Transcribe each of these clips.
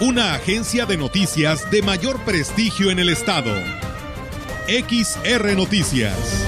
una agencia de noticias de mayor prestigio en el estado. XR Noticias.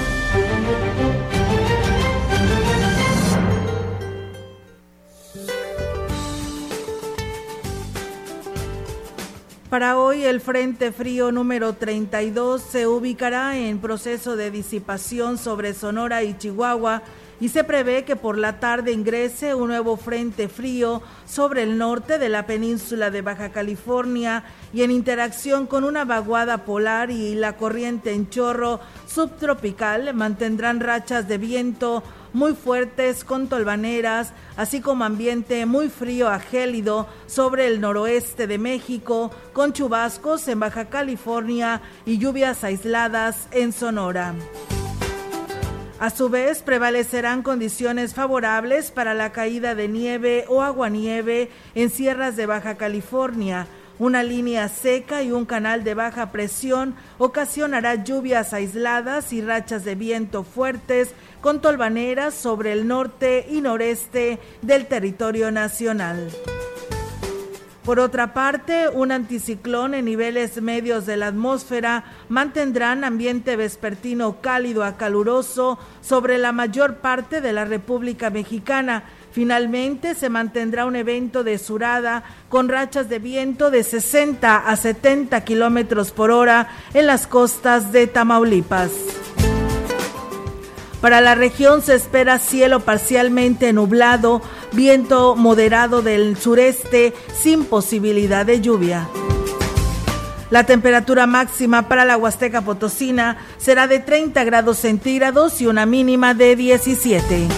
Para hoy el Frente Frío número 32 se ubicará en proceso de disipación sobre Sonora y Chihuahua y se prevé que por la tarde ingrese un nuevo frente frío sobre el norte de la península de Baja California y en interacción con una vaguada polar y la corriente en chorro subtropical mantendrán rachas de viento muy fuertes con tolvaneras, así como ambiente muy frío a gélido sobre el noroeste de México, con chubascos en Baja California y lluvias aisladas en Sonora. A su vez, prevalecerán condiciones favorables para la caída de nieve o aguanieve en sierras de Baja California. Una línea seca y un canal de baja presión ocasionará lluvias aisladas y rachas de viento fuertes con tolvaneras sobre el norte y noreste del territorio nacional. Por otra parte, un anticiclón en niveles medios de la atmósfera mantendrán ambiente vespertino cálido a caluroso sobre la mayor parte de la República Mexicana. Finalmente se mantendrá un evento de surada con rachas de viento de 60 a 70 kilómetros por hora en las costas de Tamaulipas. Para la región se espera cielo parcialmente nublado, viento moderado del sureste sin posibilidad de lluvia. La temperatura máxima para la Huasteca Potosina será de 30 grados centígrados y una mínima de 17.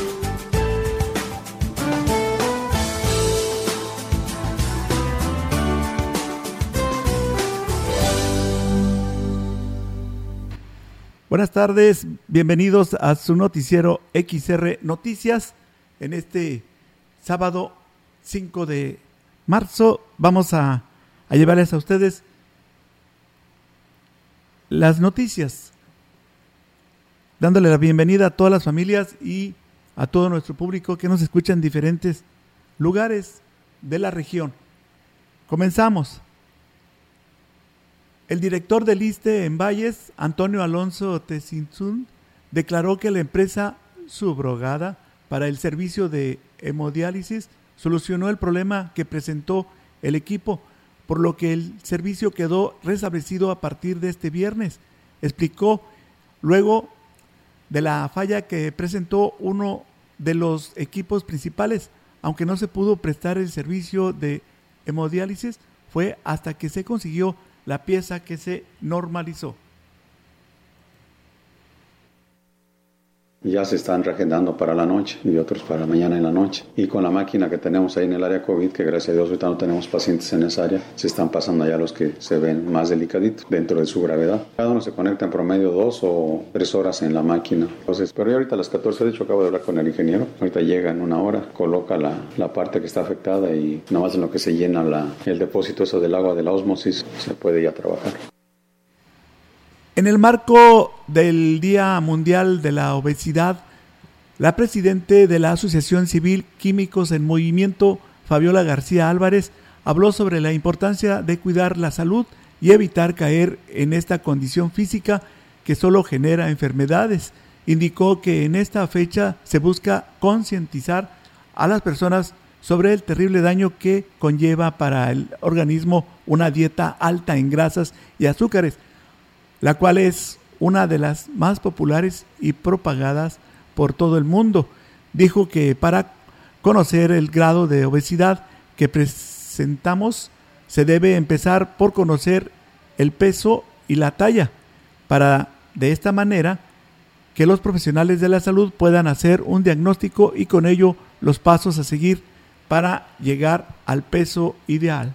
Buenas tardes, bienvenidos a su noticiero XR Noticias. En este sábado 5 de marzo vamos a, llevarles a ustedes las noticias, dándole la bienvenida a todas las familias y a todo nuestro público que nos escucha en diferentes lugares de la región. Comenzamos. El director del ISTE en Valles, Antonio Alonso Tesinzun, declaró que la empresa subrogada para el servicio de hemodiálisis solucionó el problema que presentó el equipo, por lo que el servicio quedó restablecido a partir de este viernes. Explicó luego de la falla que presentó uno de los equipos principales, aunque no se pudo prestar el servicio de hemodiálisis, fue hasta que se consiguió la pieza que se normalizó. Ya se están reagendando para la noche y otros para mañana en la noche. Y con la máquina que tenemos ahí en el área COVID, que gracias a Dios ahorita no tenemos pacientes en esa área, se están pasando allá los que se ven más delicaditos dentro de su gravedad. Cada uno se conecta en promedio dos o tres horas en la máquina. Entonces, pero ya ahorita a las 14, de hecho acabo de hablar con el ingeniero, ahorita llega en una hora, coloca la, la parte que está afectada y nada más en lo que se llena la, el depósito eso del agua de la osmosis, se puede ya trabajar. En el marco del Día Mundial de la Obesidad, la presidente de la Asociación Civil Químicos en Movimiento, Fabiola García Álvarez, habló sobre la importancia de cuidar la salud y evitar caer en esta condición física que solo genera enfermedades. Indicó que en esta fecha se busca concientizar a las personas sobre el terrible daño que conlleva para el organismo una dieta alta en grasas y azúcares, la cual es una de las más populares y propagadas por todo el mundo. Dijo que para conocer el grado de obesidad que presentamos, se debe empezar por conocer el peso y la talla, para de esta manera que los profesionales de la salud puedan hacer un diagnóstico y con ello los pasos a seguir para llegar al peso ideal.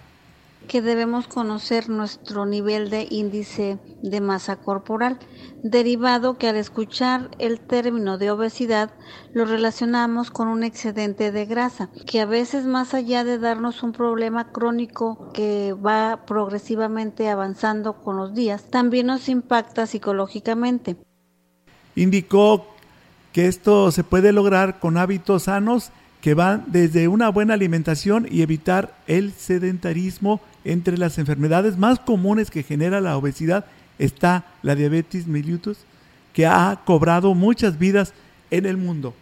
Que debemos conocer nuestro nivel de índice de masa corporal, derivado que al escuchar el término de obesidad lo relacionamos con un excedente de grasa, que a veces más allá de darnos un problema crónico que va progresivamente avanzando con los días, también nos impacta psicológicamente. Indicó que esto se puede lograr con hábitos sanos que van desde una buena alimentación y evitar el sedentarismo. Entre las enfermedades más comunes que genera la obesidad está la diabetes mellitus, que ha cobrado muchas vidas en el mundo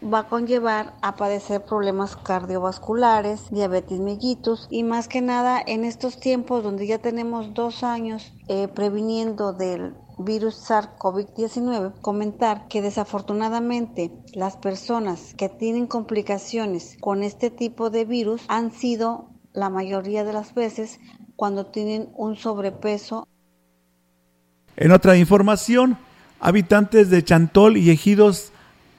va a conllevar a padecer problemas cardiovasculares, diabetes mellitus y más que nada en estos tiempos donde ya tenemos dos años eh, previniendo del virus SARS-CoV-19, comentar que desafortunadamente las personas que tienen complicaciones con este tipo de virus han sido la mayoría de las veces cuando tienen un sobrepeso. En otra información, habitantes de Chantol y ejidos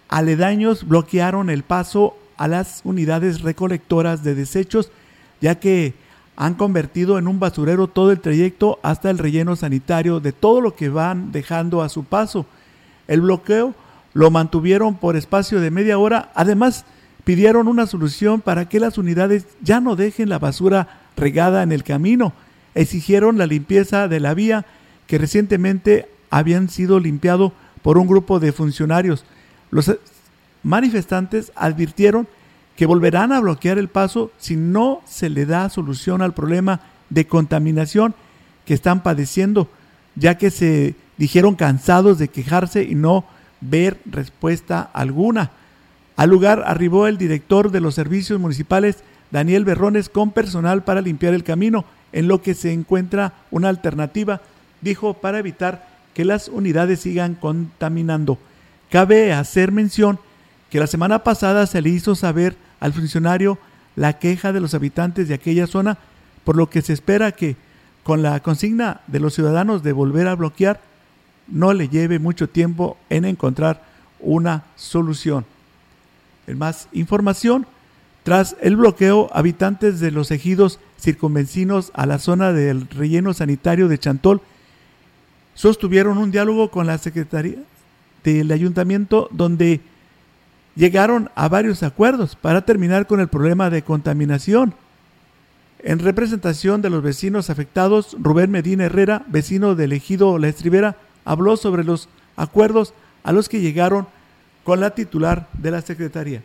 aledaños bloquearon el paso a las unidades recolectoras de desechos, ya que han convertido en un basurero todo el trayecto hasta el relleno sanitario de todo lo que van dejando a su paso. El bloqueo lo mantuvieron por espacio de media hora, además pidieron una solución para que las unidades ya no dejen la basura regada en el camino, exigieron la limpieza de la vía que recientemente habían sido limpiado por un grupo de funcionarios. Los manifestantes advirtieron que volverán a bloquear el paso si no se le da solución al problema de contaminación que están padeciendo, ya que se dijeron cansados de quejarse y no ver respuesta alguna. Al lugar arribó el director de los servicios municipales, Daniel Berrones, con personal para limpiar el camino, en lo que se encuentra una alternativa, dijo, para evitar que las unidades sigan contaminando. Cabe hacer mención que la semana pasada se le hizo saber al funcionario la queja de los habitantes de aquella zona, por lo que se espera que con la consigna de los ciudadanos de volver a bloquear, no le lleve mucho tiempo en encontrar una solución. En más información, tras el bloqueo, habitantes de los ejidos circunvencinos a la zona del relleno sanitario de Chantol sostuvieron un diálogo con la Secretaría, del ayuntamiento donde llegaron a varios acuerdos para terminar con el problema de contaminación. En representación de los vecinos afectados, Rubén Medina Herrera, vecino del ejido La Estribera, habló sobre los acuerdos a los que llegaron con la titular de la Secretaría.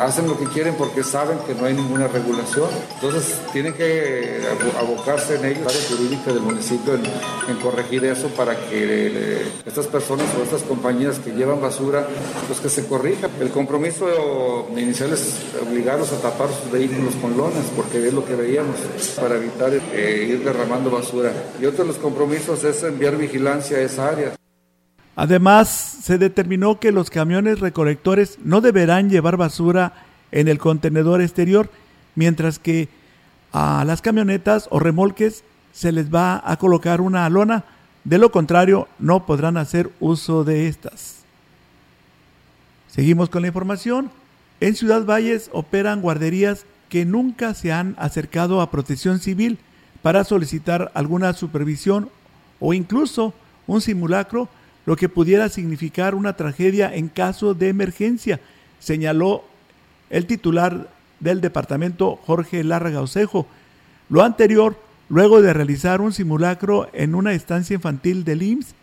Hacen lo que quieren porque saben que no hay ninguna regulación. Entonces tienen que abocarse en ello, la área jurídica del municipio, en, corregir eso para que eh, estas personas o estas compañías que llevan basura, pues que se corrija. El compromiso inicial es obligarlos a tapar sus vehículos con lonas, porque es lo que veíamos, para evitar eh, ir derramando basura. Y otro de los compromisos es enviar vigilancia a esa área. Además, se determinó que los camiones recolectores no deberán llevar basura en el contenedor exterior, mientras que a las camionetas o remolques se les va a colocar una lona, de lo contrario no podrán hacer uso de estas. Seguimos con la información. En Ciudad Valles operan guarderías que nunca se han acercado a protección civil para solicitar alguna supervisión o incluso un simulacro lo que pudiera significar una tragedia en caso de emergencia, señaló el titular del departamento Jorge Larraga Osejo. Lo anterior, luego de realizar un simulacro en una estancia infantil del IMSS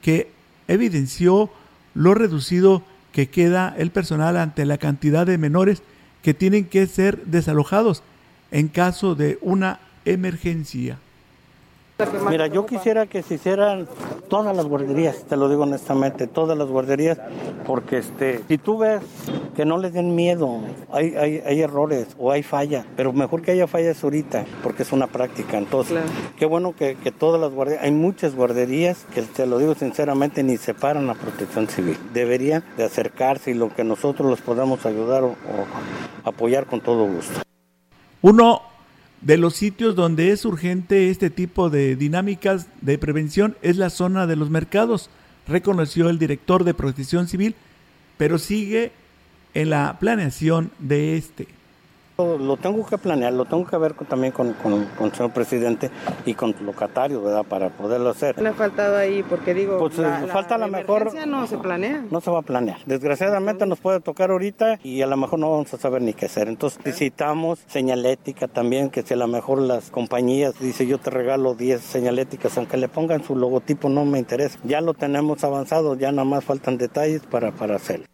que evidenció lo reducido que queda el personal ante la cantidad de menores que tienen que ser desalojados en caso de una emergencia. Mira, yo quisiera que se hicieran todas las guarderías, te lo digo honestamente, todas las guarderías, porque este, si tú ves que no les den miedo, hay, hay, errores o hay falla, pero mejor que haya fallas ahorita, porque es una práctica. Entonces, qué bueno que, todas las guarderías, hay muchas guarderías que te lo digo sinceramente, ni separan la protección civil. Deberían de acercarse y lo que nosotros los podamos ayudar o apoyar con todo gusto. Uno de los sitios donde es urgente este tipo de dinámicas de prevención es la zona de los mercados, reconoció el director de Protección Civil, pero sigue en la planeación de este. Lo tengo que planear, lo tengo que ver también con, el señor presidente y con locatarios, ¿verdad? Para poderlo hacer. Le ha faltado ahí? Porque digo, pues, la, falta la, la mejor... no se planea. No se va a planear. Desgraciadamente nos puede tocar ahorita y a lo mejor no vamos a saber ni qué hacer. Entonces necesitamos señalética también, que si a lo mejor las compañías dice yo te regalo 10 señaléticas, aunque le pongan su logotipo no me interesa. Ya lo tenemos avanzado, ya nada más faltan detalles para, para hacerlo.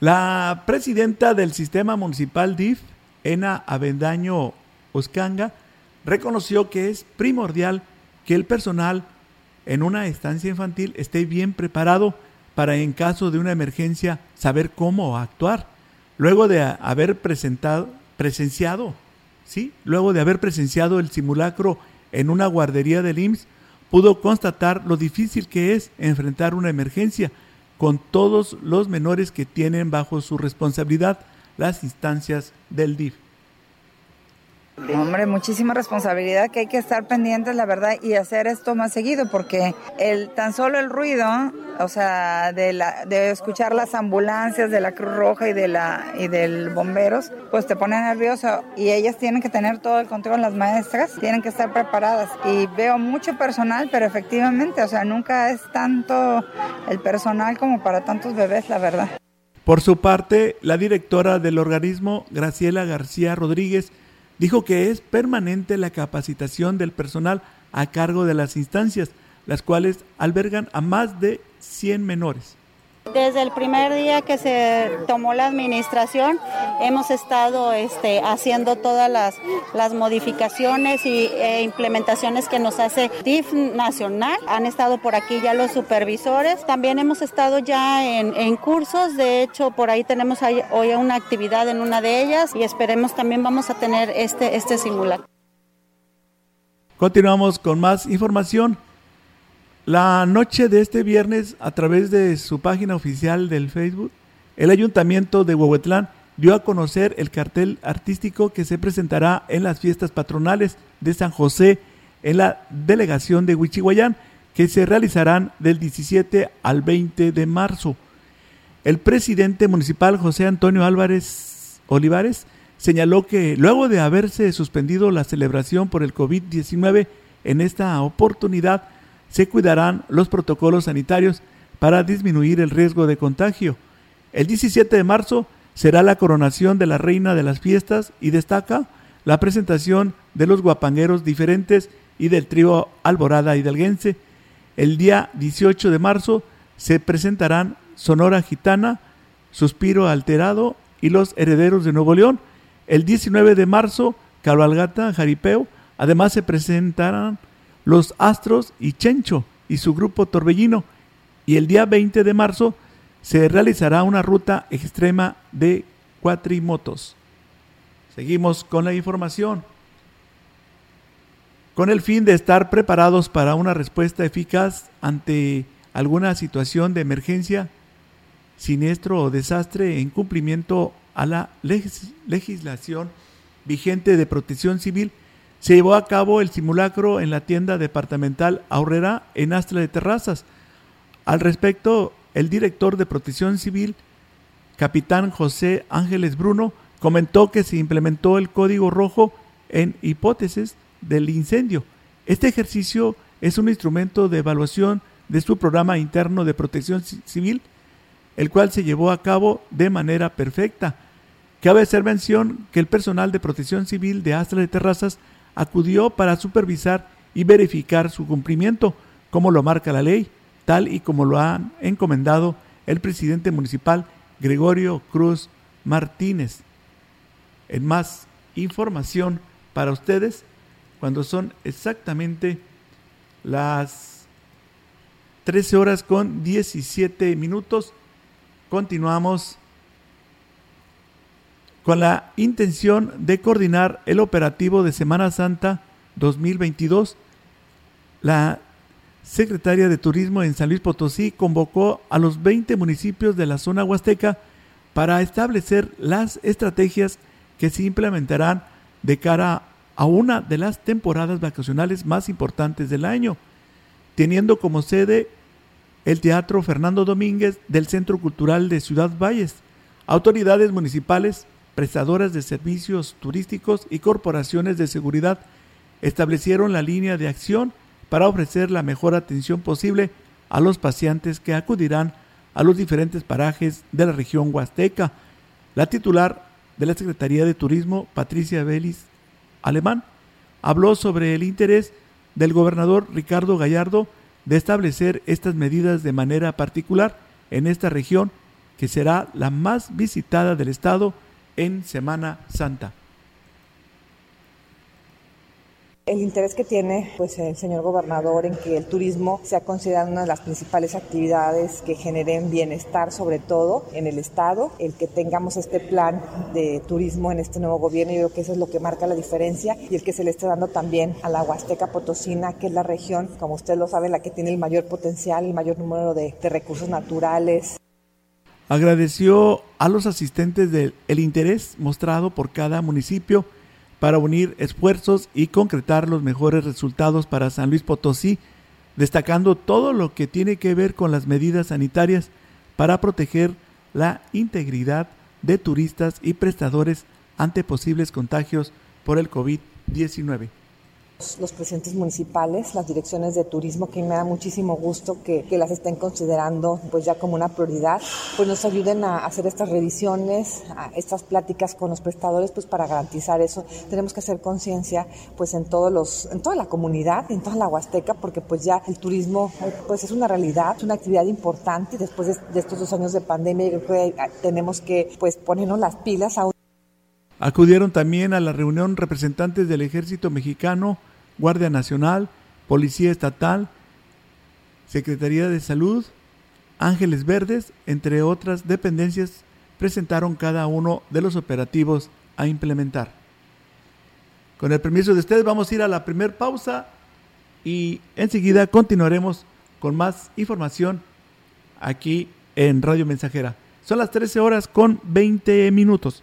La presidenta del sistema municipal DIF, Ena Avendaño Oscanga, reconoció que es primordial que el personal en una estancia infantil esté bien preparado para en caso de una emergencia saber cómo actuar. Luego de haber presenciado, ¿sí? Luego de haber presenciado el simulacro en una guardería del IMSS, pudo constatar lo difícil que es enfrentar una emergencia con todos los menores que tienen bajo su responsabilidad las instancias del DIF. Hombre, muchísima responsabilidad que hay que estar pendientes, la verdad, y hacer esto más seguido, porque el tan solo el ruido, o sea, de, la, de escuchar las ambulancias de la Cruz Roja y de la y del bomberos, pues te pone nervioso y ellas tienen que tener todo el control, las maestras tienen que estar preparadas y veo mucho personal, pero efectivamente, o sea, nunca es tanto el personal como para tantos bebés, la verdad. Por su parte, la directora del organismo, Graciela García Rodríguez, dijo que es permanente la capacitación del personal a cargo de las instancias, las cuales albergan a más de 100 menores. Desde el primer día que se tomó la administración hemos estado este, haciendo todas las, modificaciones y, e implementaciones que nos hace DIF Nacional. Han estado por aquí ya los supervisores. También hemos estado ya en, en cursos. De hecho, por ahí tenemos hoy una actividad en una de ellas y esperemos también vamos a tener este, este simulacro. Continuamos con más información. La noche de este viernes, a través de su página oficial del Facebook, el Ayuntamiento de Huehuetlán dio a conocer el cartel artístico que se presentará en las fiestas patronales de San José en la delegación de Huichihuayán, que se realizarán del 17 al 20 de marzo. El presidente municipal José Antonio Álvarez Olivares señaló que luego de haberse suspendido la celebración por el COVID-19 en esta oportunidad, se cuidarán los protocolos sanitarios para disminuir el riesgo de contagio. El 17 de marzo será la coronación de la reina de las fiestas y destaca la presentación de los guapangueros diferentes y del trío Alborada Hidalguense. El día 18 de marzo se presentarán Sonora Gitana, Suspiro Alterado y los Herederos de Nuevo León. El 19 de marzo, Cabalgata Jaripeo. Además se presentarán los Astros y Chencho y su grupo Torbellino. Y el día 20 de marzo se realizará una ruta extrema de cuatrimotos. Seguimos con la información. Con el fin de estar preparados para una respuesta eficaz ante alguna situación de emergencia, siniestro o desastre en cumplimiento a la legislación vigente de protección civil, se llevó a cabo el simulacro en la tienda departamental Aurrera en Astra de Terrazas. Al respecto, el director de Protección Civil, capitán José Ángeles Bruno, comentó que se implementó el código rojo en hipótesis del incendio. Este ejercicio es un instrumento de evaluación de su programa interno de protección civil, el cual se llevó a cabo de manera perfecta. Cabe hacer mención que el personal de protección civil de Astra de Terrazas acudió para supervisar y verificar su cumplimiento, como lo marca la ley, tal y como lo ha encomendado el presidente municipal Gregorio Cruz Martínez. En más información para ustedes, cuando son exactamente las 13 horas con 17 minutos, continuamos con la intención de coordinar el operativo de Semana Santa 2022. La secretaria de Turismo en San Luis Potosí convocó a los 20 municipios de la zona huasteca para establecer las estrategias que se implementarán de cara a una de las temporadas vacacionales más importantes del año, teniendo como sede el Teatro Fernando Domínguez del Centro Cultural de Ciudad Valles. Autoridades municipales prestadoras de servicios turísticos y corporaciones de seguridad establecieron la línea de acción para ofrecer la mejor atención posible a los pacientes que acudirán a los diferentes parajes de la región huasteca. La titular de la Secretaría de Turismo, Patricia Vélez Alemán, habló sobre el interés del gobernador Ricardo Gallardo de establecer estas medidas de manera particular en esta región que será la más visitada del estado en Semana Santa. El interés que tiene pues, el señor gobernador en que el turismo sea considerado una de las principales actividades que generen bienestar, sobre todo en el Estado, el que tengamos este plan de turismo en este nuevo gobierno, yo creo que eso es lo que marca la diferencia y el que se le esté dando también a la Huasteca Potosina, que es la región, como usted lo sabe, la que tiene el mayor potencial, el mayor número de, de recursos naturales. Agradeció a los asistentes del el interés mostrado por cada municipio para unir esfuerzos y concretar los mejores resultados para San Luis Potosí, destacando todo lo que tiene que ver con las medidas sanitarias para proteger la integridad de turistas y prestadores ante posibles contagios por el COVID-19 los presidentes municipales, las direcciones de turismo, que me da muchísimo gusto que, las estén considerando pues ya como una prioridad, pues nos ayuden a hacer estas revisiones, a estas pláticas con los prestadores, pues para garantizar eso. Tenemos que hacer conciencia pues en todos los, en toda la comunidad, en toda la Huasteca, porque pues ya el turismo pues es una realidad, es una actividad importante después de, estos dos años de pandemia yo creo que tenemos que pues ponernos las pilas a Acudieron también a la reunión representantes del Ejército Mexicano, Guardia Nacional, Policía Estatal, Secretaría de Salud, Ángeles Verdes, entre otras dependencias, presentaron cada uno de los operativos a implementar. Con el permiso de ustedes vamos a ir a la primera pausa y enseguida continuaremos con más información aquí en Radio Mensajera. Son las 13 horas con 20 minutos.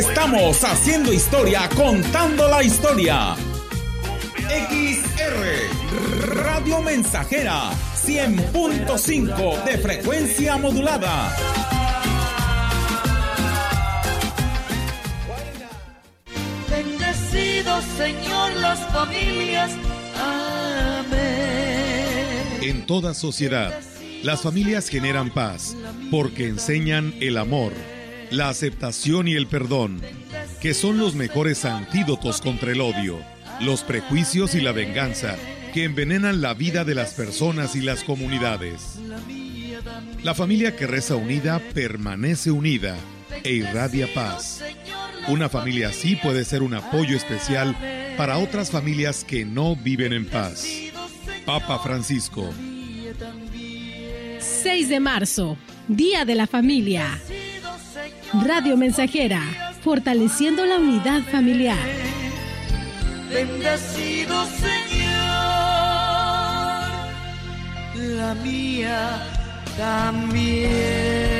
Estamos haciendo historia, contando la historia. XR Radio Mensajera 100.5 de frecuencia modulada. Bendecido Señor las familias. Amén. En toda sociedad, las familias generan paz porque enseñan el amor la aceptación y el perdón, que son los mejores antídotos contra el odio, los prejuicios y la venganza, que envenenan la vida de las personas y las comunidades. La familia que reza unida permanece unida e irradia paz. Una familia así puede ser un apoyo especial para otras familias que no viven en paz. Papa Francisco. 6 de marzo, Día de la Familia. Radio Mensajera, fortaleciendo la unidad familiar. Señor, la mía también.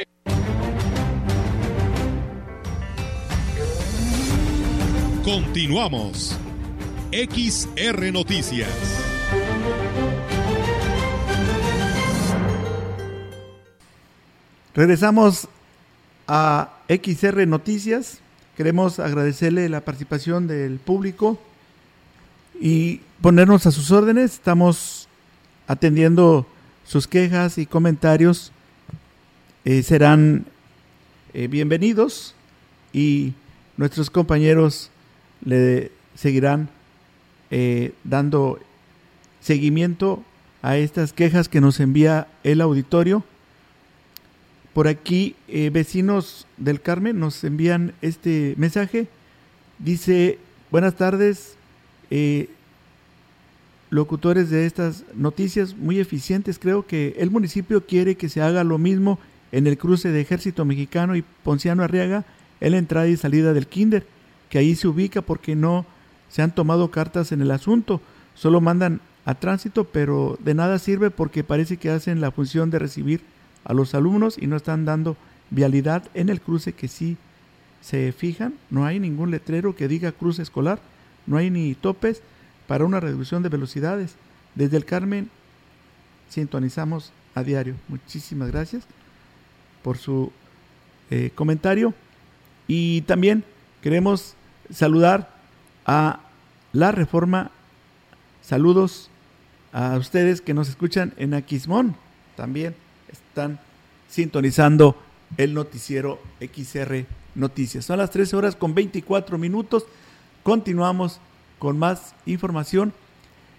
Continuamos. XR Noticias. Regresamos a XR Noticias. Queremos agradecerle la participación del público y ponernos a sus órdenes. Estamos atendiendo sus quejas y comentarios eh, serán eh, bienvenidos y nuestros compañeros le seguirán eh, dando seguimiento a estas quejas que nos envía el auditorio. Por aquí, vecinos del Carmen nos envían este mensaje. Dice, buenas tardes, locutores de estas noticias muy eficientes. Creo que el municipio quiere que se haga lo mismo en el cruce de Ejército Mexicano y Ponciano Arriaga, en la entrada y salida del Kinder, que ahí se ubica porque no se han tomado cartas en el asunto, solo mandan a tránsito, pero de nada sirve porque parece que hacen la función de recibir a los alumnos y no están dando vialidad en el cruce que sí se fijan, no hay ningún letrero que diga cruce escolar, no hay ni topes para una reducción de velocidades. Desde el Carmen sintonizamos a diario. Muchísimas gracias por su eh, comentario. Y también queremos saludar a la Reforma. Saludos a ustedes que nos escuchan en Aquismón. También están sintonizando el noticiero XR Noticias. Son las 13 horas con 24 minutos. Continuamos con más información.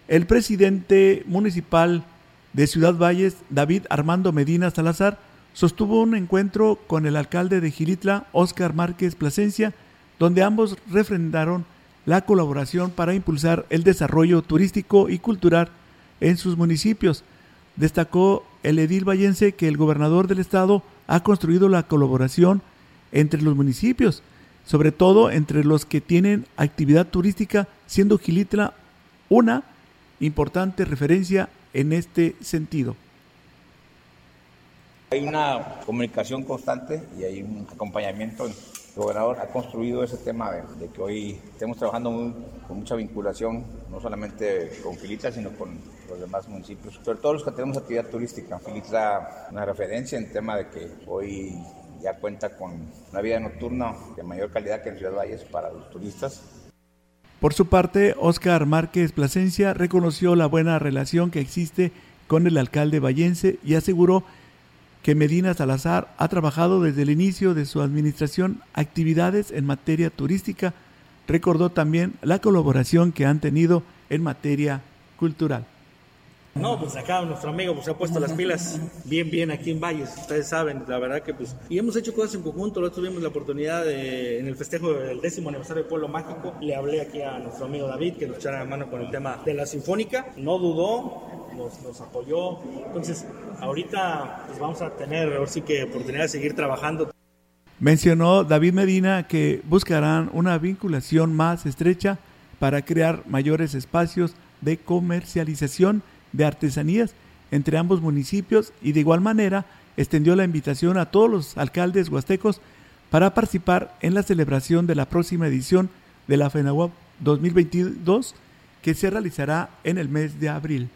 El presidente municipal de Ciudad Valles, David Armando Medina Salazar, sostuvo un encuentro con el alcalde de Gilitla, Óscar Márquez Plasencia, donde ambos refrendaron la colaboración para impulsar el desarrollo turístico y cultural en sus municipios. Destacó el edil vallense que el gobernador del estado ha construido la colaboración entre los municipios, sobre todo entre los que tienen actividad turística, siendo Gilitla una importante referencia en este sentido. Hay una comunicación constante y hay un acompañamiento. Gobernador ha construido ese tema de, que hoy estemos trabajando con mucha vinculación, no solamente con Filitra, sino con los demás municipios, sobre todo los que tenemos actividad turística. Filitra, una referencia en tema de que hoy ya cuenta con una vida nocturna de mayor calidad que en Ciudad Valles para los turistas. Por su parte, Óscar Márquez Plasencia reconoció la buena relación que existe con el alcalde vallense y aseguró que Medina Salazar ha trabajado desde el inicio de su administración actividades en materia turística. Recordó también la colaboración que han tenido en materia cultural. No, pues acá nuestro amigo pues, se ha puesto las pilas bien, bien aquí en Valles. Ustedes saben, la verdad que pues. Y hemos hecho cosas en conjunto. Luego tuvimos la oportunidad de, en el festejo del décimo aniversario del Pueblo Mágico. Le hablé aquí a nuestro amigo David que nos echara la mano con el tema de la Sinfónica. No dudó, nos, apoyó. Entonces, ahorita pues vamos a tener, ahora sí que oportunidad de seguir trabajando. Mencionó David Medina que buscarán una vinculación más estrecha para crear mayores espacios de comercialización de artesanías entre ambos municipios y de igual manera extendió la invitación a todos los alcaldes huastecos para participar en la celebración de la próxima edición de la FENAWAP 2022 que se realizará en el mes de abril.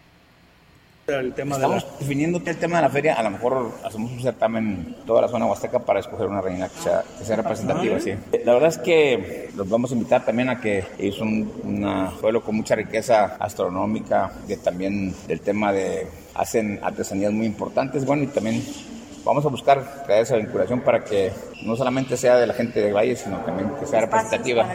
El tema Estamos definiendo que el tema de la feria, a lo mejor hacemos un certamen toda la zona huasteca para escoger una reina que sea, que sea representativa, sí. La verdad es que los vamos a invitar también a que es un suelo con mucha riqueza astronómica, que también del tema de hacen artesanías muy importantes, bueno, y también vamos a buscar crear esa vinculación para que no solamente sea de la gente de Valle, sino también que sea representativa.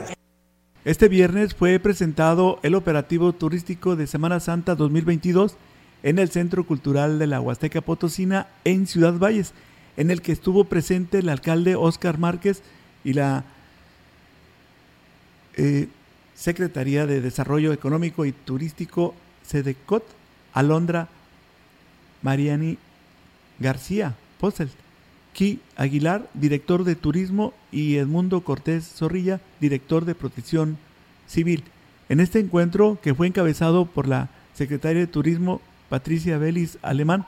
Este viernes fue presentado el operativo turístico de Semana Santa 2022 en el Centro Cultural de la Huasteca Potosina en Ciudad Valles, en el que estuvo presente el alcalde Óscar Márquez y la eh, Secretaría de Desarrollo Económico y Turístico SEDECOT, Alondra Mariani García Posel, Ki Aguilar, director de Turismo, y Edmundo Cortés Zorrilla, director de Protección Civil. En este encuentro, que fue encabezado por la secretaria de Turismo Patricia Belis Alemán,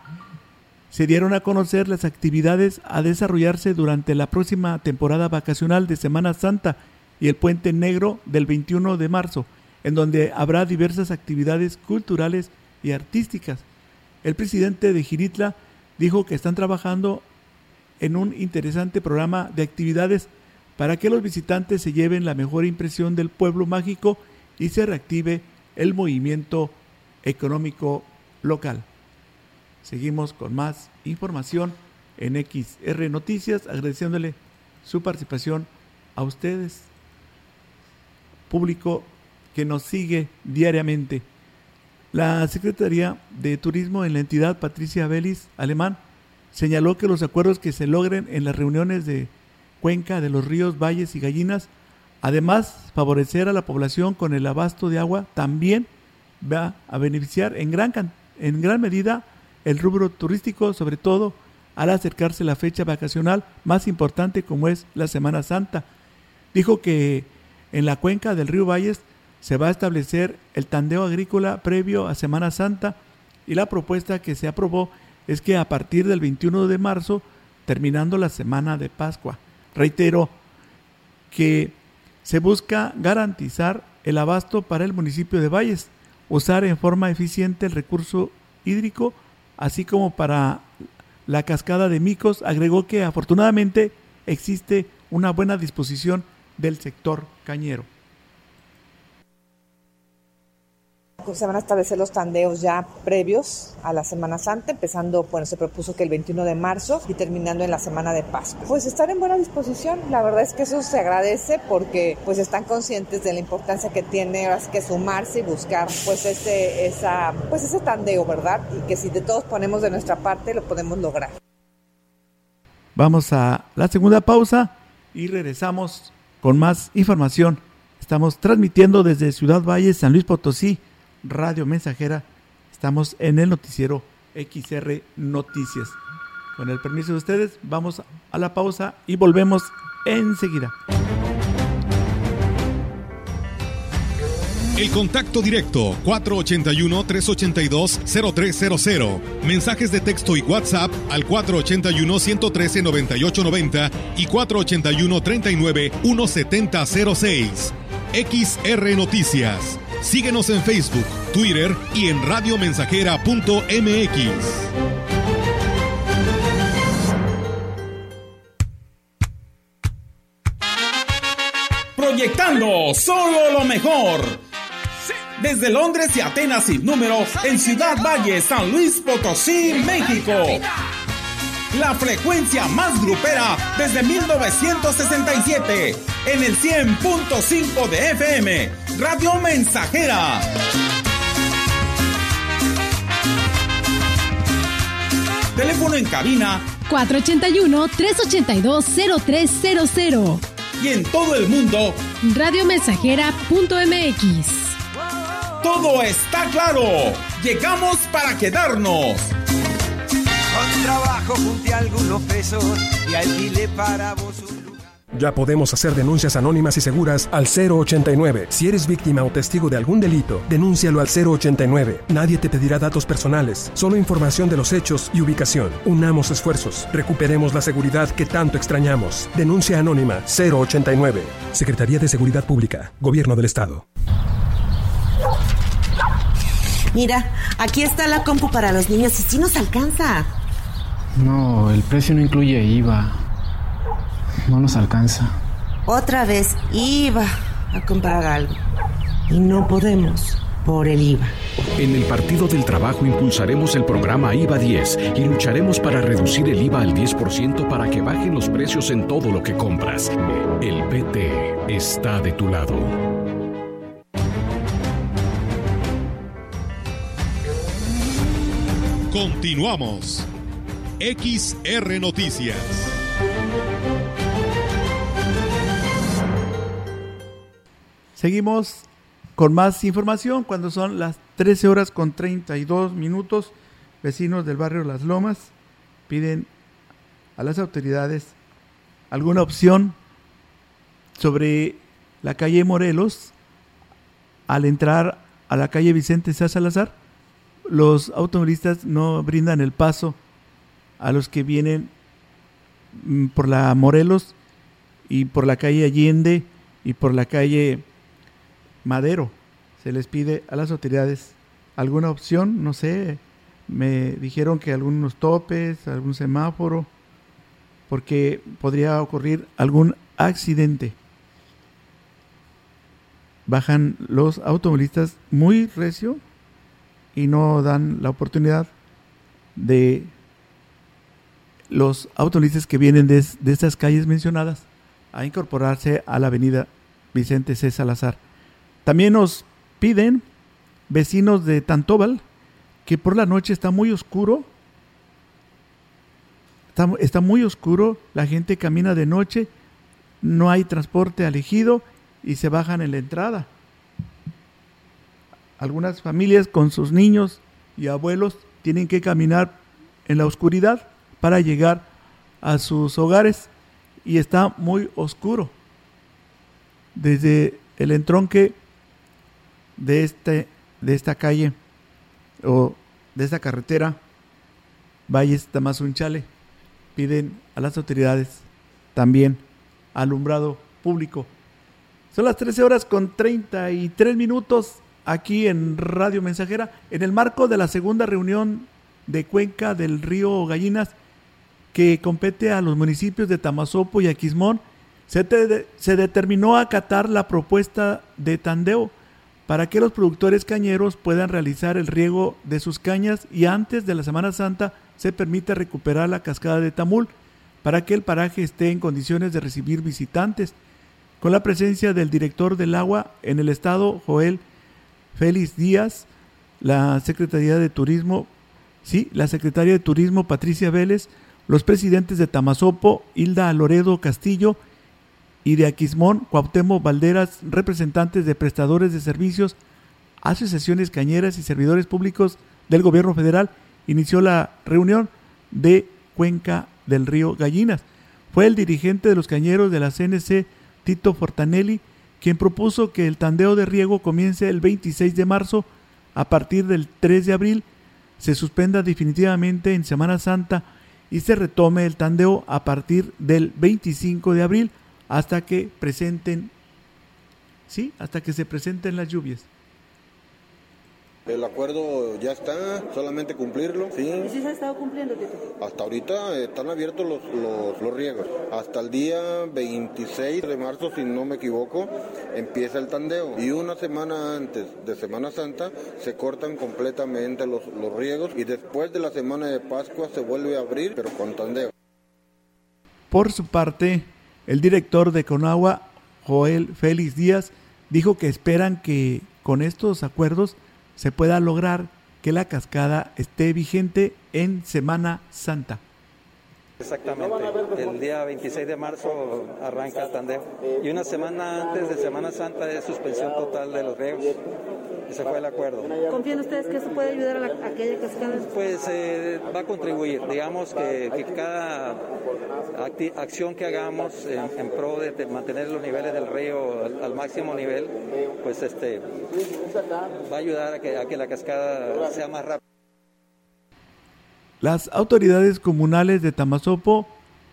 se dieron a conocer las actividades a desarrollarse durante la próxima temporada vacacional de Semana Santa y el Puente Negro del 21 de marzo, en donde habrá diversas actividades culturales y artísticas. El presidente de Giritla dijo que están trabajando en un interesante programa de actividades para que los visitantes se lleven la mejor impresión del pueblo mágico y se reactive el movimiento económico local. Seguimos con más información en XR Noticias, agradeciéndole su participación a ustedes, público que nos sigue diariamente. La Secretaría de Turismo en la entidad Patricia Belis, alemán, señaló que los acuerdos que se logren en las reuniones de cuenca de los ríos, valles y gallinas, además favorecer a la población con el abasto de agua, también va a beneficiar en gran, en gran medida el rubro turístico, sobre todo al acercarse la fecha vacacional más importante como es la Semana Santa. Dijo que en la cuenca del río Valles se va a establecer el tandeo agrícola previo a Semana Santa y la propuesta que se aprobó es que a partir del 21 de marzo, terminando la semana de Pascua, reitero que se busca garantizar el abasto para el municipio de Valles, usar en forma eficiente el recurso hídrico, así como para la cascada de Micos, agregó que afortunadamente existe una buena disposición del sector cañero. Se van a establecer los tandeos ya previos a la Semana Santa, empezando, bueno, se propuso que el 21 de marzo y terminando en la semana de Pascua. Pues estar en buena disposición, la verdad es que eso se agradece porque pues están conscientes de la importancia que tiene ahora que sumarse y buscar pues ese, esa, pues ese tandeo, ¿verdad? Y que si de todos ponemos de nuestra parte lo podemos lograr. Vamos a la segunda pausa y regresamos con más información. Estamos transmitiendo desde Ciudad Valle, San Luis Potosí, Radio Mensajera. Estamos en el noticiero XR Noticias. Con el permiso de ustedes, vamos a la pausa y volvemos enseguida. El contacto directo 481-382-0300. Mensajes de texto y WhatsApp al 481-113-9890 y 481-39-1706. XR Noticias. Síguenos en Facebook, Twitter y en radiomensajera.mx. Proyectando solo lo mejor. Desde Londres y Atenas sin número, en Ciudad Valle, San Luis Potosí, México. La frecuencia más grupera desde 1967, en el 100.5 de FM, Radio Mensajera. Teléfono en cabina 481-382-0300. y en todo el mundo, Radiomensajera.mx. todo está claro. Llegamos para quedarnos. Con trabajo junté algunos pesos y alquilé para vos Ya podemos hacer denuncias anónimas y seguras al 089. Si eres víctima o testigo de algún delito, denúncialo al 089. Nadie te pedirá datos personales, solo información de los hechos y ubicación. Unamos esfuerzos, recuperemos la seguridad que tanto extrañamos. Denuncia anónima 089. Secretaría de Seguridad Pública, Gobierno del Estado. Mira, aquí está la compu para los niños y sí nos alcanza. No, el precio no incluye IVA. No nos alcanza. Otra vez iba a comprar algo. Y no podemos por el IVA. En el Partido del Trabajo impulsaremos el programa IVA 10 y lucharemos para reducir el IVA al 10% para que bajen los precios en todo lo que compras. El PT está de tu lado. Continuamos. XR Noticias. Seguimos con más información cuando son las 13 horas con 32 minutos. Vecinos del barrio Las Lomas piden a las autoridades alguna opción sobre la calle Morelos al entrar a la calle Vicente Sá Salazar. Los automovilistas no brindan el paso a los que vienen mm, por la Morelos y por la calle Allende y por la calle Madero. Se les pide a las autoridades alguna opción, no sé, me dijeron que algunos topes, algún semáforo, porque podría ocurrir algún accidente. Bajan los automovilistas muy recio y no dan la oportunidad de los autobuses que vienen de, de estas calles mencionadas a incorporarse a la avenida Vicente C. Salazar. También nos piden vecinos de Tantóbal que por la noche está muy oscuro. Está, muy oscuro, la gente camina de noche, no hay transporte elegido y se bajan en la entrada. Algunas familias con sus niños y abuelos tienen que caminar en la oscuridad para llegar a sus hogares y está muy oscuro. Desde el entronque de, este, de esta calle o de esta carretera, Valles Tamazunchale, piden a las autoridades también alumbrado público. Son las 13 horas con 33 minutos aquí en Radio Mensajera, en el marco de la segunda reunión de Cuenca del Río Gallinas, que compete a los municipios de Tamazopo y Aquismón, se, se determinó acatar la propuesta de Tandeo para que los productores cañeros puedan realizar el riego de sus cañas y antes de la Semana Santa se permita recuperar la cascada de Tamul para que el paraje esté en condiciones de recibir visitantes. Con la presencia del director del agua en el estado, Joel Félix Díaz, la Secretaría de Turismo, sí, la Secretaria de Turismo Patricia Vélez, los presidentes de Tamazopo, Hilda Loredo Castillo, y de Aquismón, Cuauhtémoc Valderas, representantes de prestadores de servicios, asociaciones cañeras y servidores públicos del gobierno federal, inició la reunión de Cuenca del Río Gallinas. Fue el dirigente de los cañeros de la CNC, Tito Fortanelli, quien propuso que el tandeo de riego comience el 26 de marzo a partir del 3 de abril, se suspenda definitivamente en Semana Santa y se retome el tandeo a partir del 25 de abril hasta que presenten, sí, hasta que se presenten las lluvias. El acuerdo ya está, solamente cumplirlo. ¿sí? ¿Y si se ha estado cumpliendo, Tito? Hasta ahorita están abiertos los, los, los, riegos. Hasta el día 26 de marzo, si no me equivoco, empieza el tandeo. Y una semana antes de Semana Santa se cortan completamente los, los riegos y después de la semana de Pascua se vuelve a abrir, pero con tandeo. Por su parte, el director de Conagua, Joel Félix Díaz, dijo que esperan que con estos acuerdos se pueda lograr que la cascada esté vigente en Semana Santa. Exactamente. El día 26 de marzo arranca el tandeo. Y una semana antes de Semana Santa es suspensión total de los riegos. Ese fue el acuerdo. ¿Confían ustedes que eso puede ayudar a, la, a aquella cascada? Pues eh, va a contribuir. Digamos que, que cada acción que hagamos en, en, pro de mantener los niveles del río al, al, máximo nivel, pues este va a ayudar a que, a que la cascada sea más rápida. Las autoridades comunales de Tamazopo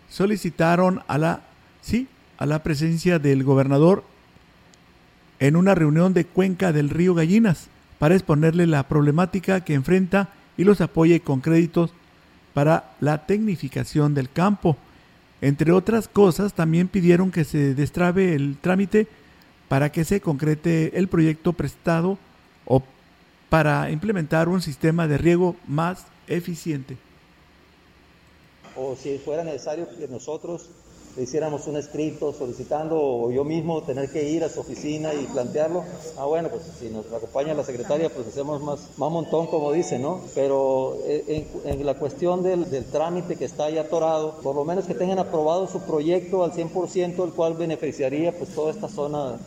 solicitaron a la sí, a la presencia del gobernador en una reunión de Cuenca del Río Gallinas para exponerle la problemática que enfrenta y los apoye con créditos para la tecnificación del campo. Entre otras cosas, también pidieron que se destrabe el trámite para que se concrete el proyecto prestado o para implementar un sistema de riego más eficiente. O si fuera necesario que nosotros hiciéramos un escrito solicitando o yo mismo tener que ir a su oficina y plantearlo, ah bueno, pues si nos acompaña la secretaria, pues hacemos más, más montón como dice, ¿no? Pero en, en la cuestión del, del, trámite que está ahí atorado, por lo menos que tengan aprobado su proyecto al 100%, el cual beneficiaría pues toda esta zona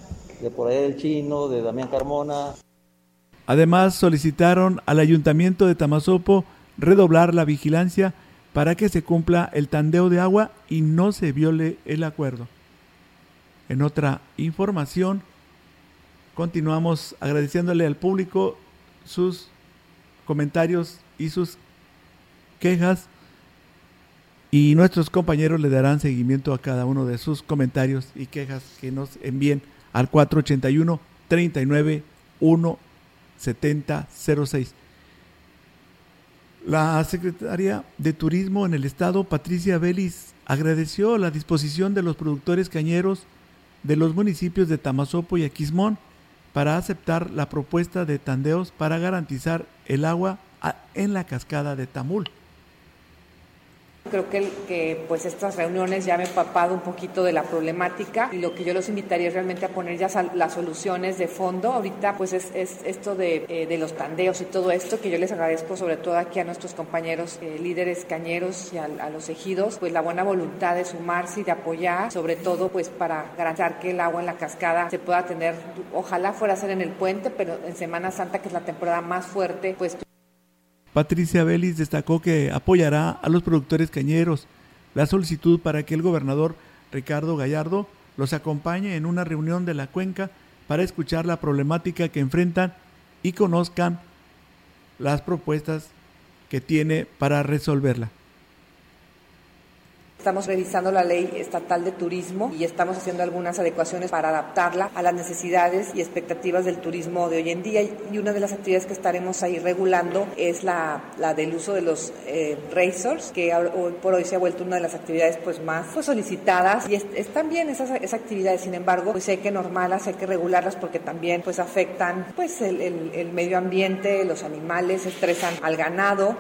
de por ahí del Chino, de Damián Carmona. Además solicitaron al ayuntamiento de Tamazopo redoblar la vigilancia para que se cumpla el tandeo de agua y no se viole el acuerdo. En otra información, continuamos agradeciéndole al público sus comentarios y sus quejas y nuestros compañeros le darán seguimiento a cada uno de sus comentarios y quejas que nos envíen al 481 39 1 7006. La secretaria de Turismo en el Estado, Patricia Vélez, agradeció la disposición de los productores cañeros de los municipios de Tamazopo y Aquismón para aceptar la propuesta de tandeos para garantizar el agua en la cascada de Tamul. Creo que, que pues estas reuniones ya me he papado un poquito de la problemática y lo que yo los invitaría es realmente a poner ya las soluciones de fondo. Ahorita pues es, es esto de, eh, de, los tandeos y todo esto que yo les agradezco sobre todo aquí a nuestros compañeros eh, líderes cañeros y a, a, los ejidos, pues la buena voluntad de sumarse y de apoyar, sobre todo pues para garantizar que el agua en la cascada se pueda tener, ojalá fuera a ser en el puente, pero en Semana Santa que es la temporada más fuerte, pues Patricia Vélez destacó que apoyará a los productores cañeros. La solicitud para que el gobernador Ricardo Gallardo los acompañe en una reunión de la cuenca para escuchar la problemática que enfrentan y conozcan las propuestas que tiene para resolverla. Estamos revisando la ley estatal de turismo y estamos haciendo algunas adecuaciones para adaptarla a las necesidades y expectativas del turismo de hoy en día. Y una de las actividades que estaremos ahí regulando es la, la del uso de los eh, racers, que por hoy se ha vuelto una de las actividades pues, más pues, solicitadas. Y es, están bien esas, actividades, sin embargo, pues hay que normarlas, hay que regularlas porque también pues, afectan pues, el medio ambiente, los animales, estresan al ganado.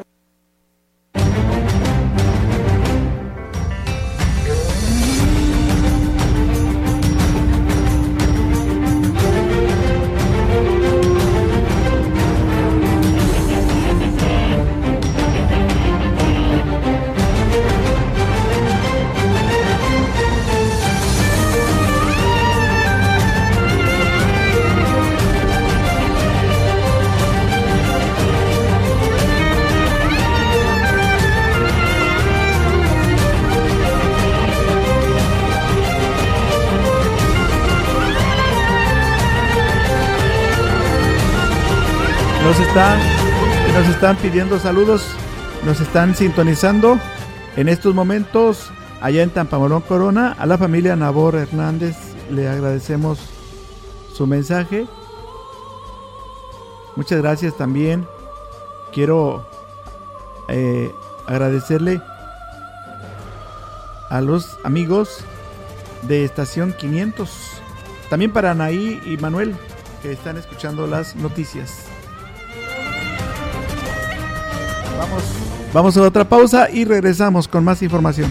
Nos están, pidiendo saludos, nos están sintonizando en estos momentos allá en Tampamorón Corona. A la familia Nabor Hernández le agradecemos su mensaje. Muchas gracias también. Quiero eh, agradecerle a los amigos de Estación 500. También para Anaí y Manuel que están escuchando las noticias. Vamos, a otra pausa y regresamos con más información.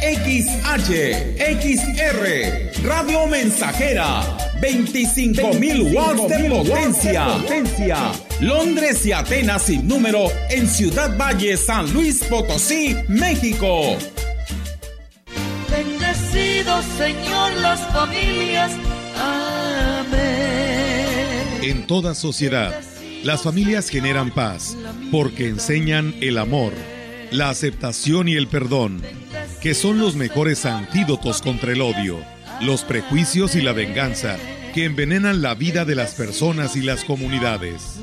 XH, XR, Radio Mensajera, 25.000 watts de potencia. potencia. Londres y Atenas sin número en Ciudad Valle, San Luis Potosí, México. Bendecidos, Señor, las familias. Amén. En toda sociedad, las familias generan paz porque enseñan el amor, la aceptación y el perdón que son los mejores antídotos contra el odio, los prejuicios y la venganza que envenenan la vida de las personas y las comunidades.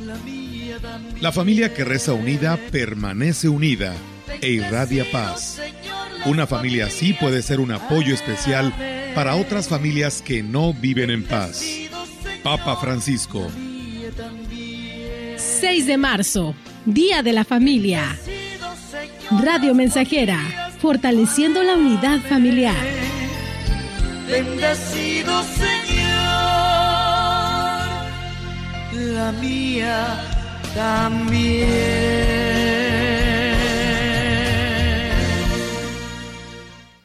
La familia que reza unida permanece unida e irradia paz. Una familia así puede ser un apoyo especial para otras familias que no viven en paz. Papa Francisco. 6 de marzo, Día de la Familia. Radio Mensajera fortaleciendo la unidad familiar. Bendecido Señor, la mía también.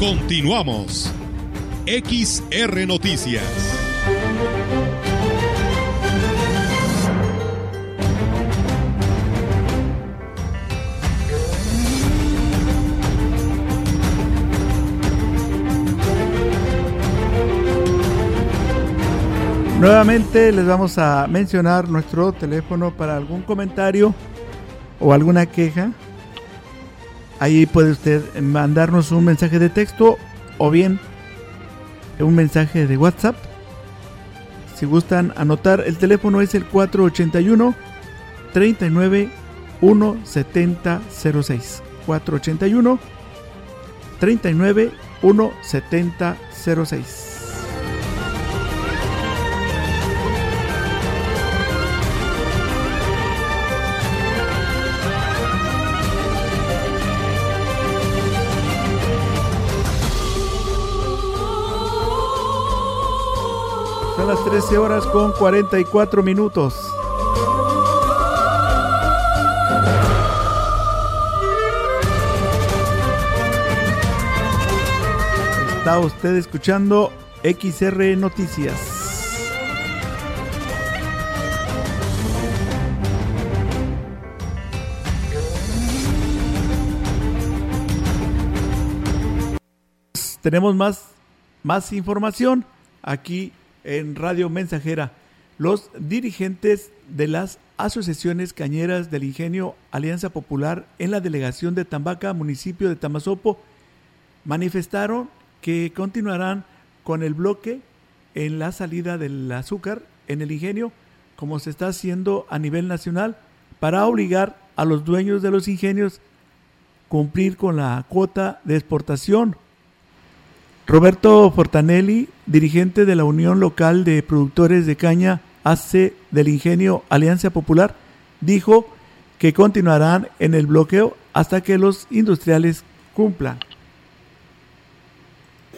Continuamos. XR Noticias. Nuevamente les vamos a mencionar nuestro teléfono para algún comentario o alguna queja. Ahí puede usted mandarnos un mensaje de texto o bien un mensaje de WhatsApp. Si gustan anotar, el teléfono es el 481 39 17006. 481 39 17006. 13 horas con 44 minutos. Está usted escuchando XR Noticias. Tenemos más, más información aquí en Radio Mensajera. Los dirigentes de las asociaciones cañeras del Ingenio Alianza Popular en la delegación de Tambaca, municipio de Tamazopo, manifestaron que continuarán con el bloque en la salida del azúcar en el ingenio, como se está haciendo a nivel nacional, para obligar a los dueños de los ingenios cumplir con la cuota de exportación Roberto Fortanelli, dirigente de la Unión Local de Productores de Caña AC del Ingenio Alianza Popular, dijo que continuarán en el bloqueo hasta que los industriales cumplan.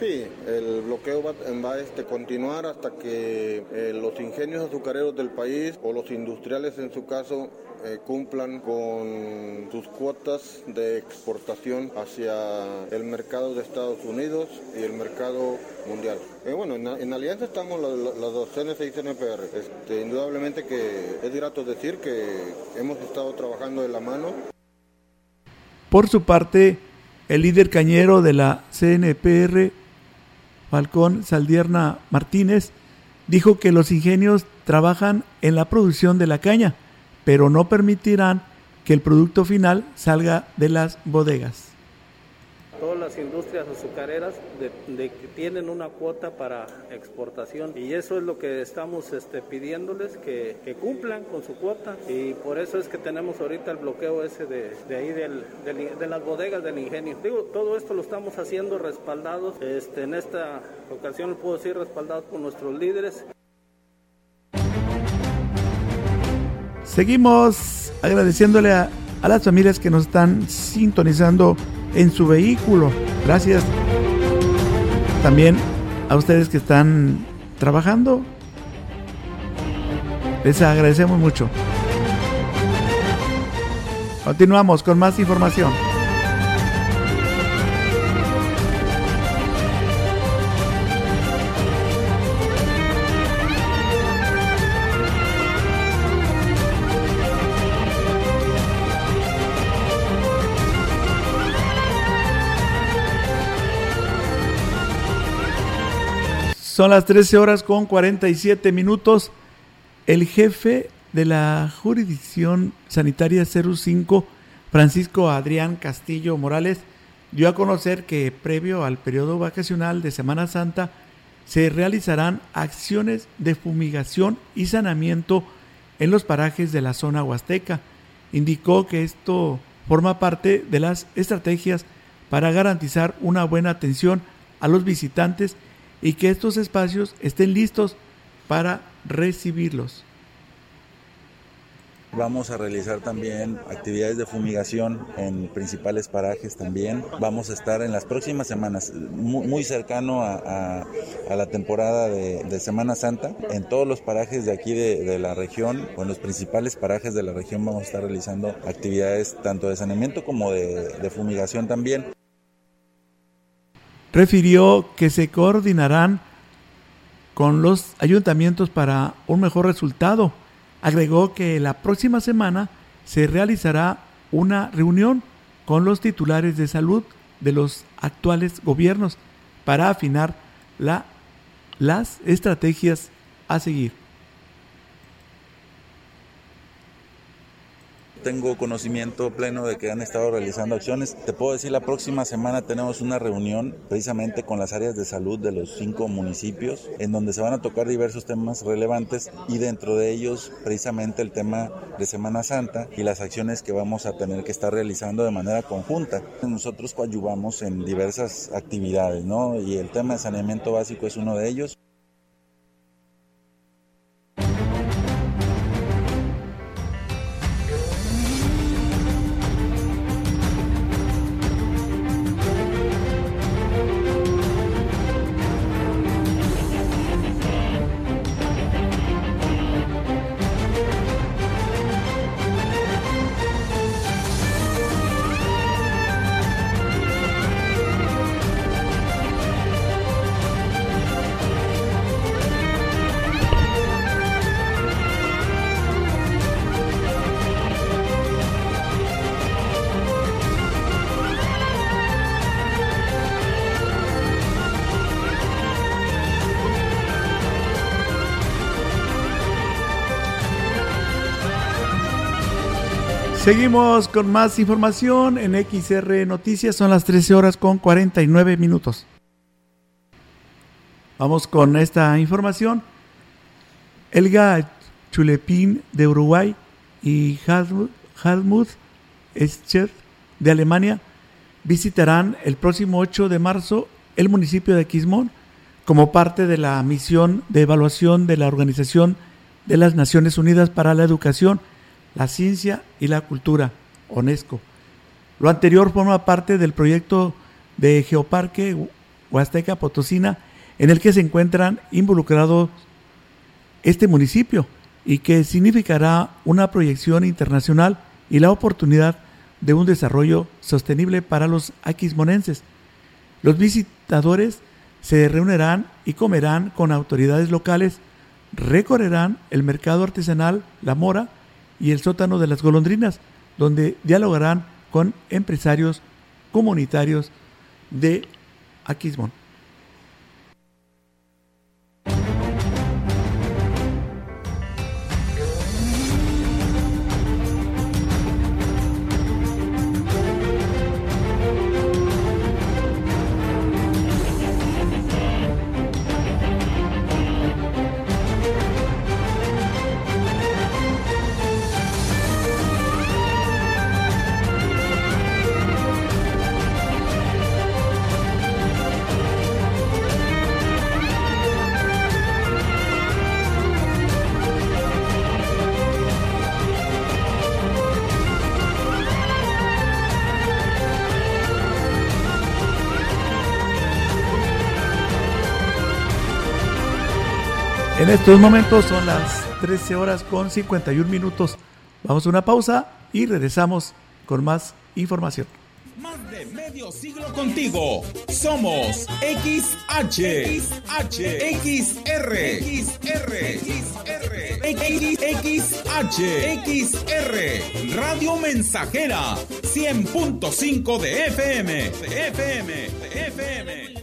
Sí, el bloqueo va, va a este, continuar hasta que eh, los ingenios azucareros del país o los industriales en su caso eh, cumplan con sus cuotas de exportación hacia el mercado de Estados Unidos y el mercado mundial. Eh, bueno, en, alianza estamos las dos CNC y CNPR. Este, indudablemente que es grato decir que hemos estado trabajando de la mano. Por su parte, el líder cañero de la CNPR, Falcón Saldierna Martínez, dijo que los ingenios trabajan en la producción de la caña pero no permitirán que el producto final salga de las bodegas. Todas las industrias azucareras de, de, tienen una cuota para exportación y eso es lo que estamos este, pidiéndoles que, que, cumplan con su cuota y por eso es que tenemos ahorita el bloqueo ese de, de ahí del, del, de las bodegas del ingenio. Digo, todo esto lo estamos haciendo respaldados, este, en esta ocasión lo puedo decir respaldados por nuestros líderes. Seguimos agradeciéndole a, a, las familias que nos están sintonizando en su vehículo. Gracias. También a ustedes que están trabajando. Les agradecemos mucho. Continuamos con más información. Son las 13 horas con 47 minutos. El jefe de la jurisdicción sanitaria 05, Francisco Adrián Castillo Morales, dio a conocer que previo al periodo vacacional de Semana Santa se realizarán acciones de fumigación y saneamiento en los parajes de la zona huasteca. Indicó que esto forma parte de las estrategias para garantizar una buena atención a los visitantes y que estos espacios estén listos para recibirlos. Vamos a realizar también actividades de fumigación en principales parajes también. Vamos a estar en las próximas semanas, muy, cercano a, la temporada de, Semana Santa. En todos los parajes de aquí de, la región, o en los principales parajes de la región, vamos a estar realizando actividades tanto de saneamiento como de fumigación también. Refirió que se coordinarán con los ayuntamientos para un mejor resultado Agregó que la próxima semana se realizará una reunión con los titulares de salud de los actuales gobiernos para afinar la, las estrategias a seguir. Tengo conocimiento pleno de que han estado realizando acciones. Te puedo decir, la próxima semana tenemos una reunión precisamente con las áreas de salud de los cinco municipios, en donde se van a tocar diversos temas relevantes y dentro de ellos precisamente el tema de Semana Santa y las acciones que vamos a tener que estar realizando de manera conjunta. Nosotros coadyuvamos en diversas actividades, ¿no? Y el tema de saneamiento básico es uno de ellos. Seguimos con más información en XR Noticias. Son las 13 horas con 49 minutos. Vamos con esta información. Elga Chulepín de Uruguay y Helmut Escher de Alemania visitarán el próximo 8 de marzo el municipio de Quismón como parte de la misión de evaluación de la Organización de las Naciones Unidas para la Educación la ciencia y la cultura, UNESCO. Lo anterior forma parte del proyecto de Geoparque Huasteca Potosina, en el que se encuentran involucrados este municipio y que significará una proyección internacional y la oportunidad de un desarrollo sostenible para los aquismonenses. Los visitadores se reunirán y comerán con autoridades locales, recorrerán el mercado artesanal La Mora, y el sótano de las golondrinas, donde dialogarán con empresarios comunitarios de Aquismón. Estos momentos son las 13 horas con 51 minutos. Vamos a una pausa y regresamos con más información. Más de medio siglo contigo. Somos XH, XH, XR, XR, XR, XH, Radio Mensajera, 100.5 de FM, de FM, de FM, de FM.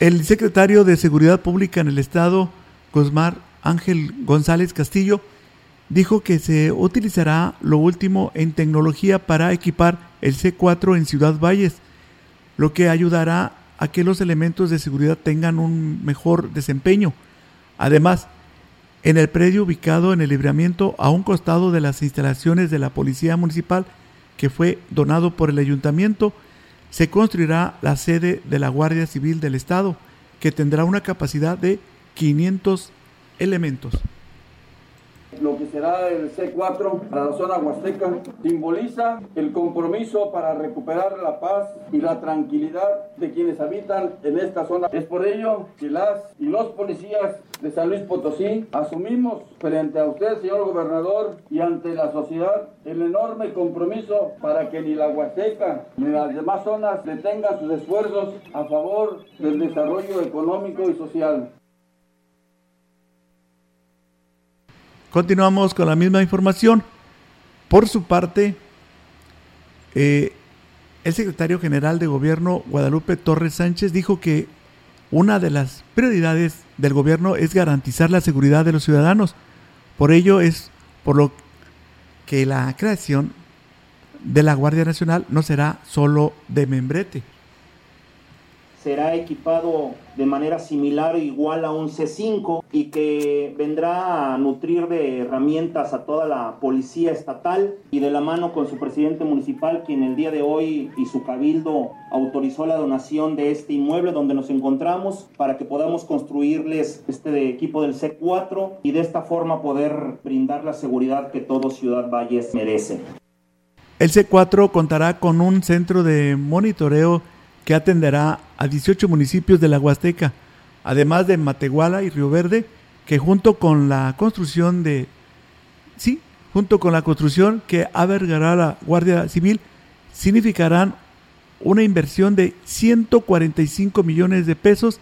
El secretario de Seguridad Pública en el Estado, Cosmar Ángel González Castillo, dijo que se utilizará lo último en tecnología para equipar el C4 en Ciudad Valles, lo que ayudará a que los elementos de seguridad tengan un mejor desempeño. Además, en el predio ubicado en el libramiento a un costado de las instalaciones de la Policía Municipal, que fue donado por el ayuntamiento, se construirá la sede de la Guardia Civil del Estado, que tendrá una capacidad de 500 elementos lo que será el C4 para la zona huasteca, simboliza el compromiso para recuperar la paz y la tranquilidad de quienes habitan en esta zona. Es por ello que las y los policías de San Luis Potosí asumimos frente a usted, señor gobernador, y ante la sociedad el enorme compromiso para que ni la Huasteca ni las demás zonas detengan sus esfuerzos a favor del desarrollo económico y social. Continuamos con la misma información. Por su parte, eh, el secretario general de gobierno, Guadalupe Torres Sánchez, dijo que una de las prioridades del gobierno es garantizar la seguridad de los ciudadanos. Por ello es por lo que la creación de la Guardia Nacional no será solo de membrete será equipado de manera similar o igual a un C5 y que vendrá a nutrir de herramientas a toda la policía estatal y de la mano con su presidente municipal quien el día de hoy y su cabildo autorizó la donación de este inmueble donde nos encontramos para que podamos construirles este equipo del C4 y de esta forma poder brindar la seguridad que todo Ciudad Valles merece. El C4 contará con un centro de monitoreo que atenderá a 18 municipios de la Huasteca, además de Matehuala y Río Verde, que junto con la construcción de sí, junto con la construcción que albergará la Guardia Civil, significarán una inversión de 145 millones de pesos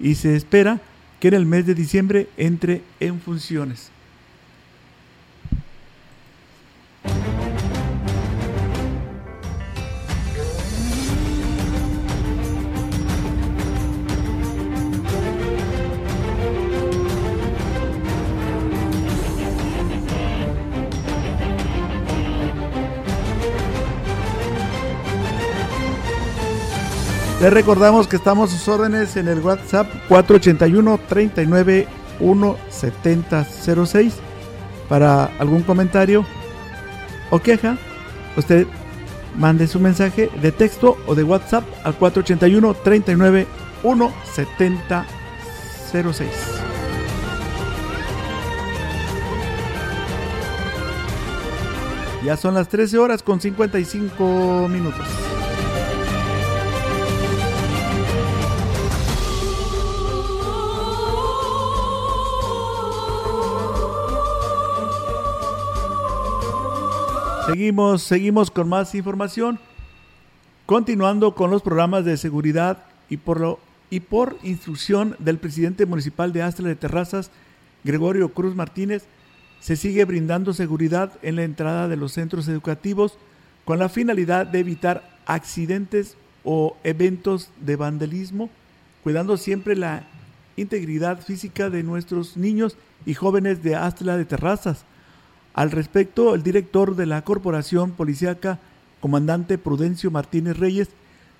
y se espera que en el mes de diciembre entre en funciones. Les recordamos que estamos a sus órdenes en el WhatsApp 481 39 17006 para algún comentario o queja. Usted mande su mensaje de texto o de WhatsApp al 481 39 17006. Ya son las 13 horas con 55 minutos. Seguimos, seguimos con más información. Continuando con los programas de seguridad y por, lo, y por instrucción del presidente municipal de Astra de Terrazas, Gregorio Cruz Martínez, se sigue brindando seguridad en la entrada de los centros educativos con la finalidad de evitar accidentes o eventos de vandalismo, cuidando siempre la integridad física de nuestros niños y jóvenes de Astra de Terrazas. Al respecto, el director de la Corporación Policiaca, comandante Prudencio Martínez Reyes,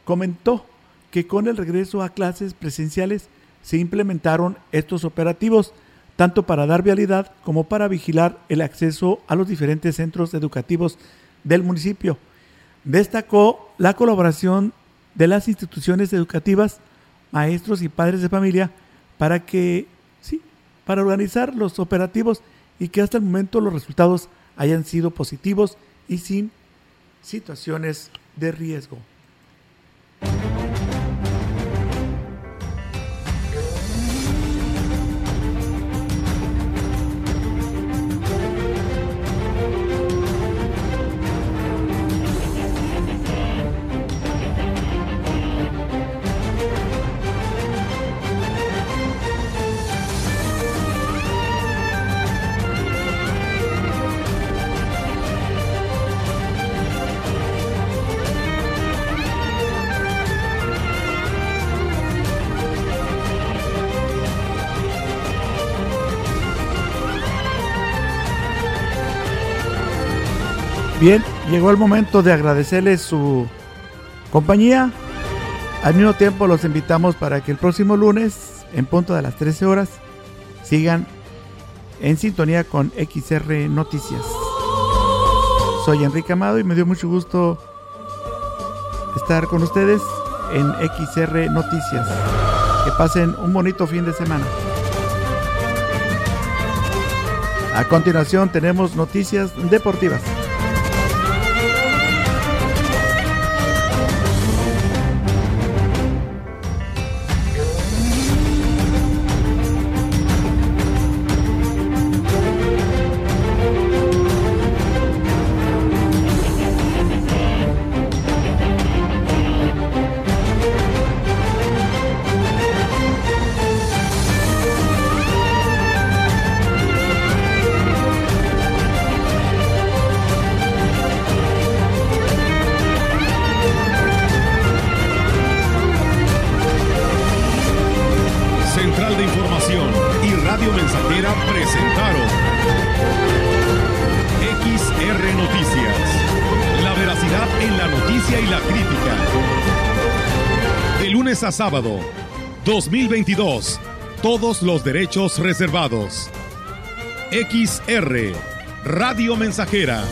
comentó que con el regreso a clases presenciales se implementaron estos operativos, tanto para dar vialidad como para vigilar el acceso a los diferentes centros educativos del municipio. Destacó la colaboración de las instituciones educativas, maestros y padres de familia para que, sí, para organizar los operativos y que hasta el momento los resultados hayan sido positivos y sin situaciones de riesgo. Bien, llegó el momento de agradecerles su compañía. Al mismo tiempo los invitamos para que el próximo lunes, en punto de las 13 horas, sigan en sintonía con XR Noticias. Soy Enrique Amado y me dio mucho gusto estar con ustedes en XR Noticias. Que pasen un bonito fin de semana. A continuación tenemos noticias deportivas. Sábado, 2022. Todos los derechos reservados. XR, Radio Mensajera